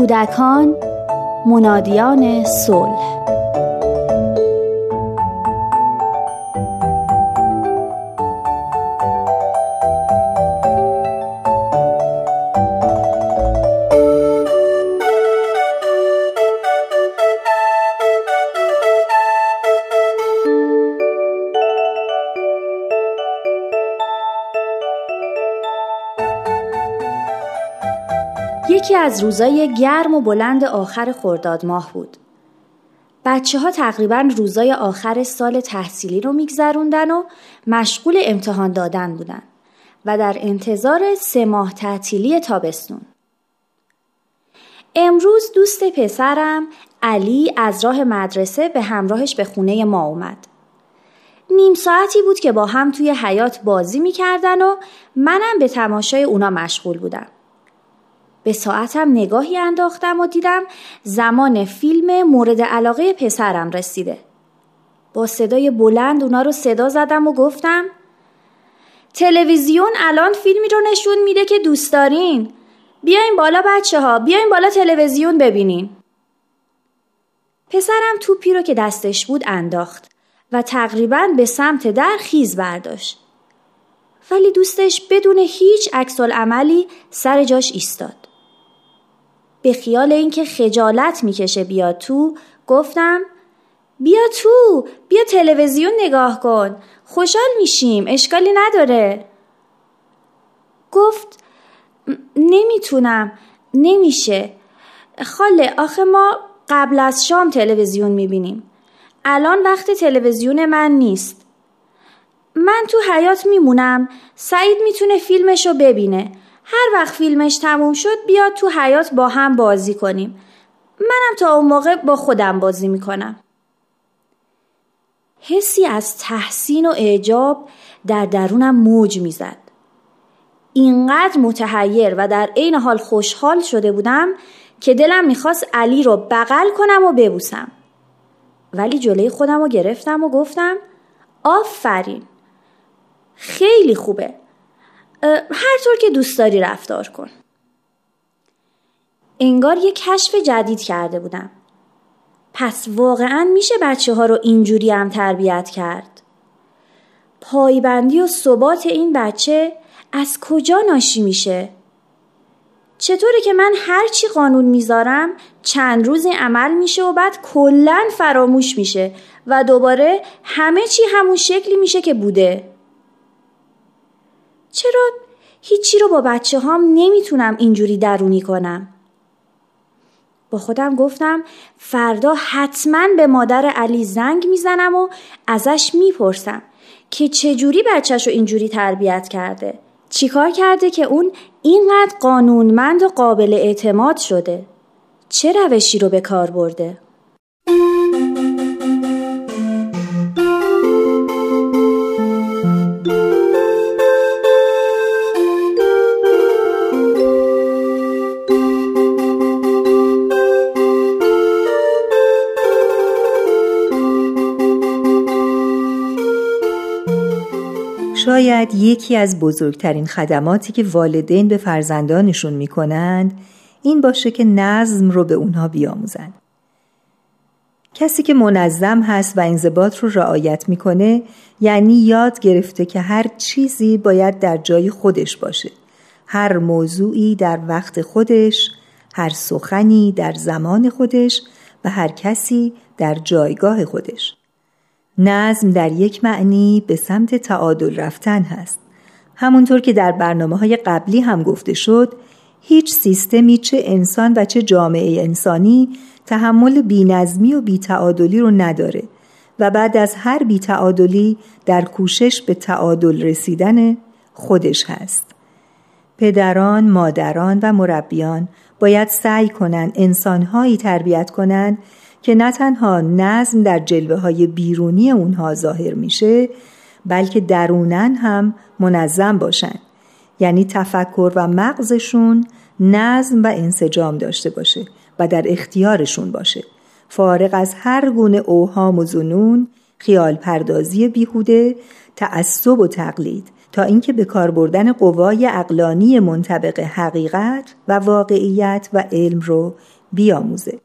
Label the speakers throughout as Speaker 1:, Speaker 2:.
Speaker 1: کودکان منادیان صلح. یکی از روزای گرم و بلند آخر خرداد ماه بود. بچه ها تقریبا روزای آخر سال تحصیلی رو میگذروندن و مشغول امتحان دادن بودن و در انتظار سه ماه تعطیلی تابستون. امروز دوست پسرم علی از راه مدرسه به همراهش به خونه ما اومد. نیم ساعتی بود که با هم توی حیات بازی می‌کردن و منم به تماشای اونا مشغول بودم. به ساعتم نگاهی انداختم و دیدم زمان فیلم مورد علاقه پسرم رسیده. با صدای بلند اونا رو صدا زدم و گفتم تلویزیون الان فیلمی رو نشون میده که دوست دارین. بیاین بالا بچه ها بیاین بالا تلویزیون ببینین. پسرم توپی رو که دستش بود انداخت و تقریبا به سمت در خیز برداشت. ولی دوستش بدون هیچ عکس عملی سر جاش ایستاد. به خیال اینکه خجالت می‌کشه بیاد تو گفتم بیا تو بیا تلویزیون نگاه کن خوشحال میشیم اشکالی نداره. گفت نمی‌تونم نمیشه. خاله آخه ما قبل از شام تلویزیون می‌بینیم. الان وقت تلویزیون من نیست. من تو حیات میمونم سعید می‌تونه فیلمشو ببینه. هر وقت فیلمش تموم شد بیاد تو حیات با هم بازی کنیم. منم تا اون موقع با خودم بازی می‌کنم. حسی از تحسین و اعجاب در درونم موج می‌زد. اینقدر متحیر و در عین حال خوشحال شده بودم که دلم می‌خواست علی رو بغل کنم و ببوسم. ولی جلوی خودم رو گرفتم و گفتم آفرین. خیلی خوبه. هر طور که دوست داری رفتار کن. انگار یه کشف جدید کرده بودم. پس واقعا میشه بچه ها رو اینجوری هم تربیت کرد؟ پایبندی و ثبات این بچه از کجا ناشی میشه؟ چطوره که من هر چی قانون می‌ذارم چند روزی عمل میشه و بعد کلا فراموش میشه و دوباره همه چی همون شکلی میشه که بوده. چرا هیچی رو با بچه هام نمی‌تونم اینجوری درونی کنم؟ با خودم گفتم فردا حتما به مادر علی زنگ می‌زنم و ازش می‌پرسم که چجوری بچهش رو اینجوری تربیت کرده؟ چیکار کرده که اون اینقدر قانونمند و قابل اعتماد شده؟ چه روشی رو به کار برده؟
Speaker 2: شاید یکی از بزرگترین خدماتی که والدین به فرزندانشون می‌کنند این باشه که نظم رو به اونها بیاموزند. کسی که منظم هست و انضباط رو رعایت می‌کنه یعنی یاد گرفته که هر چیزی باید در جای خودش باشه. هر موضوعی در وقت خودش، هر سخنی در زمان خودش و هر کسی در جایگاه خودش. نظم در یک معنی به سمت تعادل رفتن هست. همونطور که در برنامه های قبلی هم گفته شد هیچ سیستمی چه انسان و چه جامعه انسانی تحمل بینظمی و بیتعادلی رو نداره و بعد از هر بیتعادلی در کوشش به تعادل رسیدن خودش هست. پدران، مادران و مربیان باید سعی کنند انسانهایی تربیت کنند که نه تنها نظم در جلوه های بیرونی اونها ظاهر میشه بلکه درونن هم منظم باشن یعنی تفکر و مغزشون نظم و انسجام داشته باشه و در اختیارشون باشه فارغ از هر گونه اوهام و زنون خیال پردازی بیهوده تعصب و تقلید تا اینکه به کار بردن قوای اقلانی منطبق حقیقت و واقعیت و علم رو بیاموزه.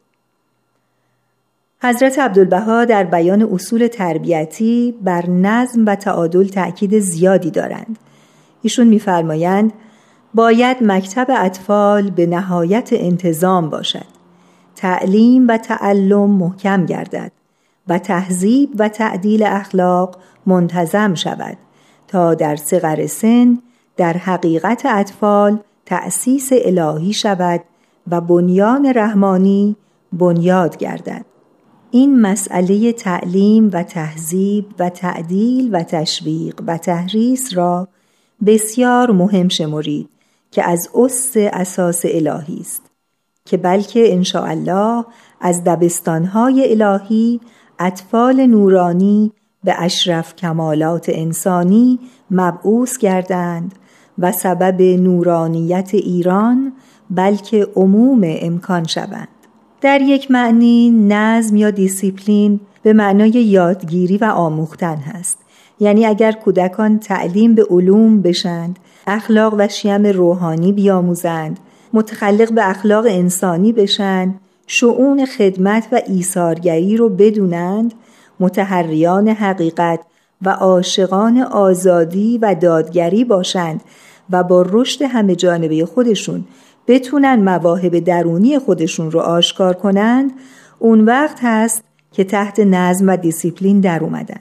Speaker 2: حضرت عبدالبها در بیان اصول تربیتی بر نظم و تعادل تأکید زیادی دارند. ایشون میفرمایند باید مکتب اطفال به نهایت انتظام باشد. تعلیم و تعلم محکم گردد و تهذیب و تعدیل اخلاق منتظم شود تا در صغر سن در حقیقت اطفال تأسیس الهی شود و بنیان رحمانی بنیاد گردد این مسئله تعلیم و تهذیب و تعدیل و تشویق و تحریس را بسیار مهم شمرید که از اس اساس الهی است که بلکه الله از دبستانهای الهی اطفال نورانی به اشرف کمالات انسانی مبعوث گردند و سبب نورانیت ایران بلکه عموم امکان شوند. در یک معنی نظم یا دیسیپلین به معنای یادگیری و آموختن هست. یعنی اگر کودکان تعلیم به علوم بشند اخلاق و شیم روحانی بیاموزند متخلق به اخلاق انسانی بشن شعون خدمت و ایثارگری رو بدونند متحریان حقیقت و عاشقان آزادی و دادگری باشند و با رشد همه جانبه خودشون بتونن مواهب درونی خودشون رو آشکار کنند اون وقت هست که تحت نظم و دیسیپلین در اومدن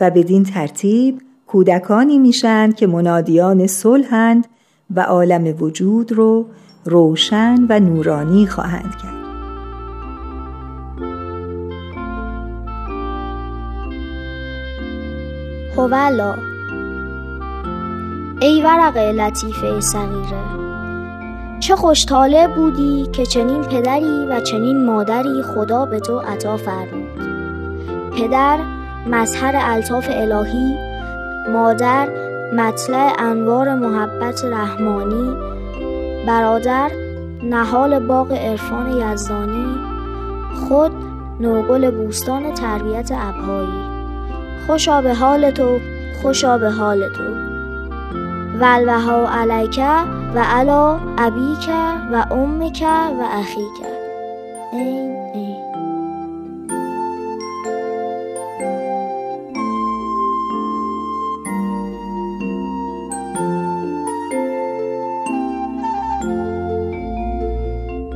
Speaker 2: و بدین ترتیب کودکانی میشند که منادیان صلحند و عالم وجود رو روشن و نورانی خواهند کرد.
Speaker 3: هولا ای ورقه لطیفه صغیره چه خوشتاله بودی که چنین پدری و چنین مادری خدا به تو عطا فرمود. پدر مظهر الطاف الهی. مادر مطلع انوار محبت رحمانی. برادر نهال باغ عرفان یزدانی. خود نوگل بوستان تربیت ابهایی. خوشا به حال تو خوشا به حال تو. ولوها علیکه و علا ابیکه و امکه و اخیکه این این.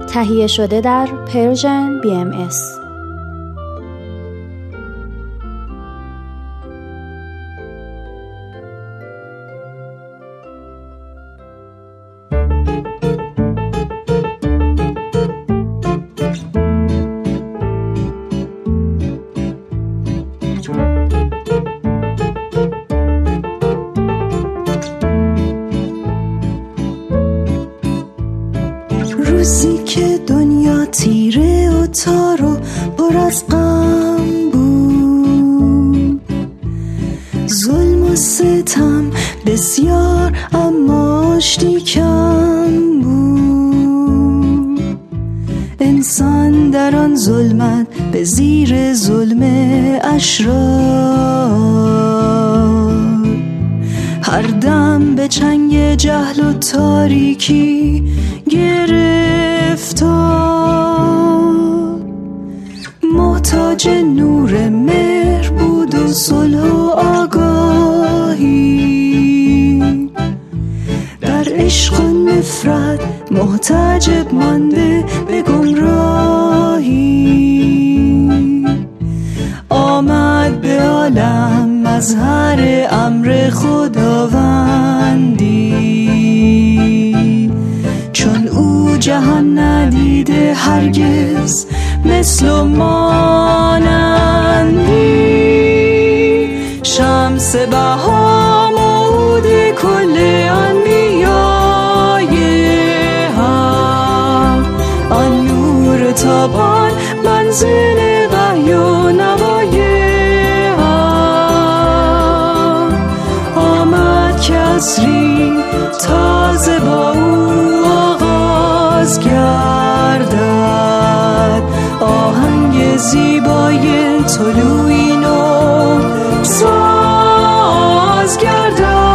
Speaker 1: تهیه شده در پرژن BMS
Speaker 4: روزی ستم بسیار اماش کم بود. انسان در آن ظلمت به زیر ظلم اشرار. هر دم به چنگ جهل و تاریکی گرفتار. محتاج نور مهر بود و صلح و در عشق و نفرت محتجب مانده به گمراهی. آمد به عالم مظهر امر خداوندی. چون او جهان ندیده هرگز مثل مانندی. شمس بها منزل وحی و نوای هم آمد تازه با او آغاز گردد. آهنگ زیبای طلوعی نو ساز گردد.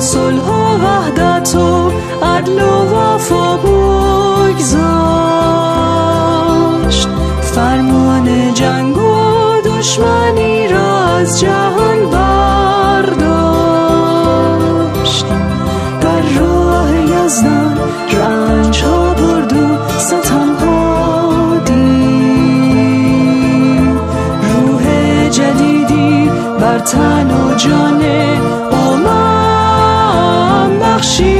Speaker 4: صلح از جهان برداشت. در راه یزدان رنج ها برد و ستم ها دید. روح جدیدی بر تن و جان آمان بخشید.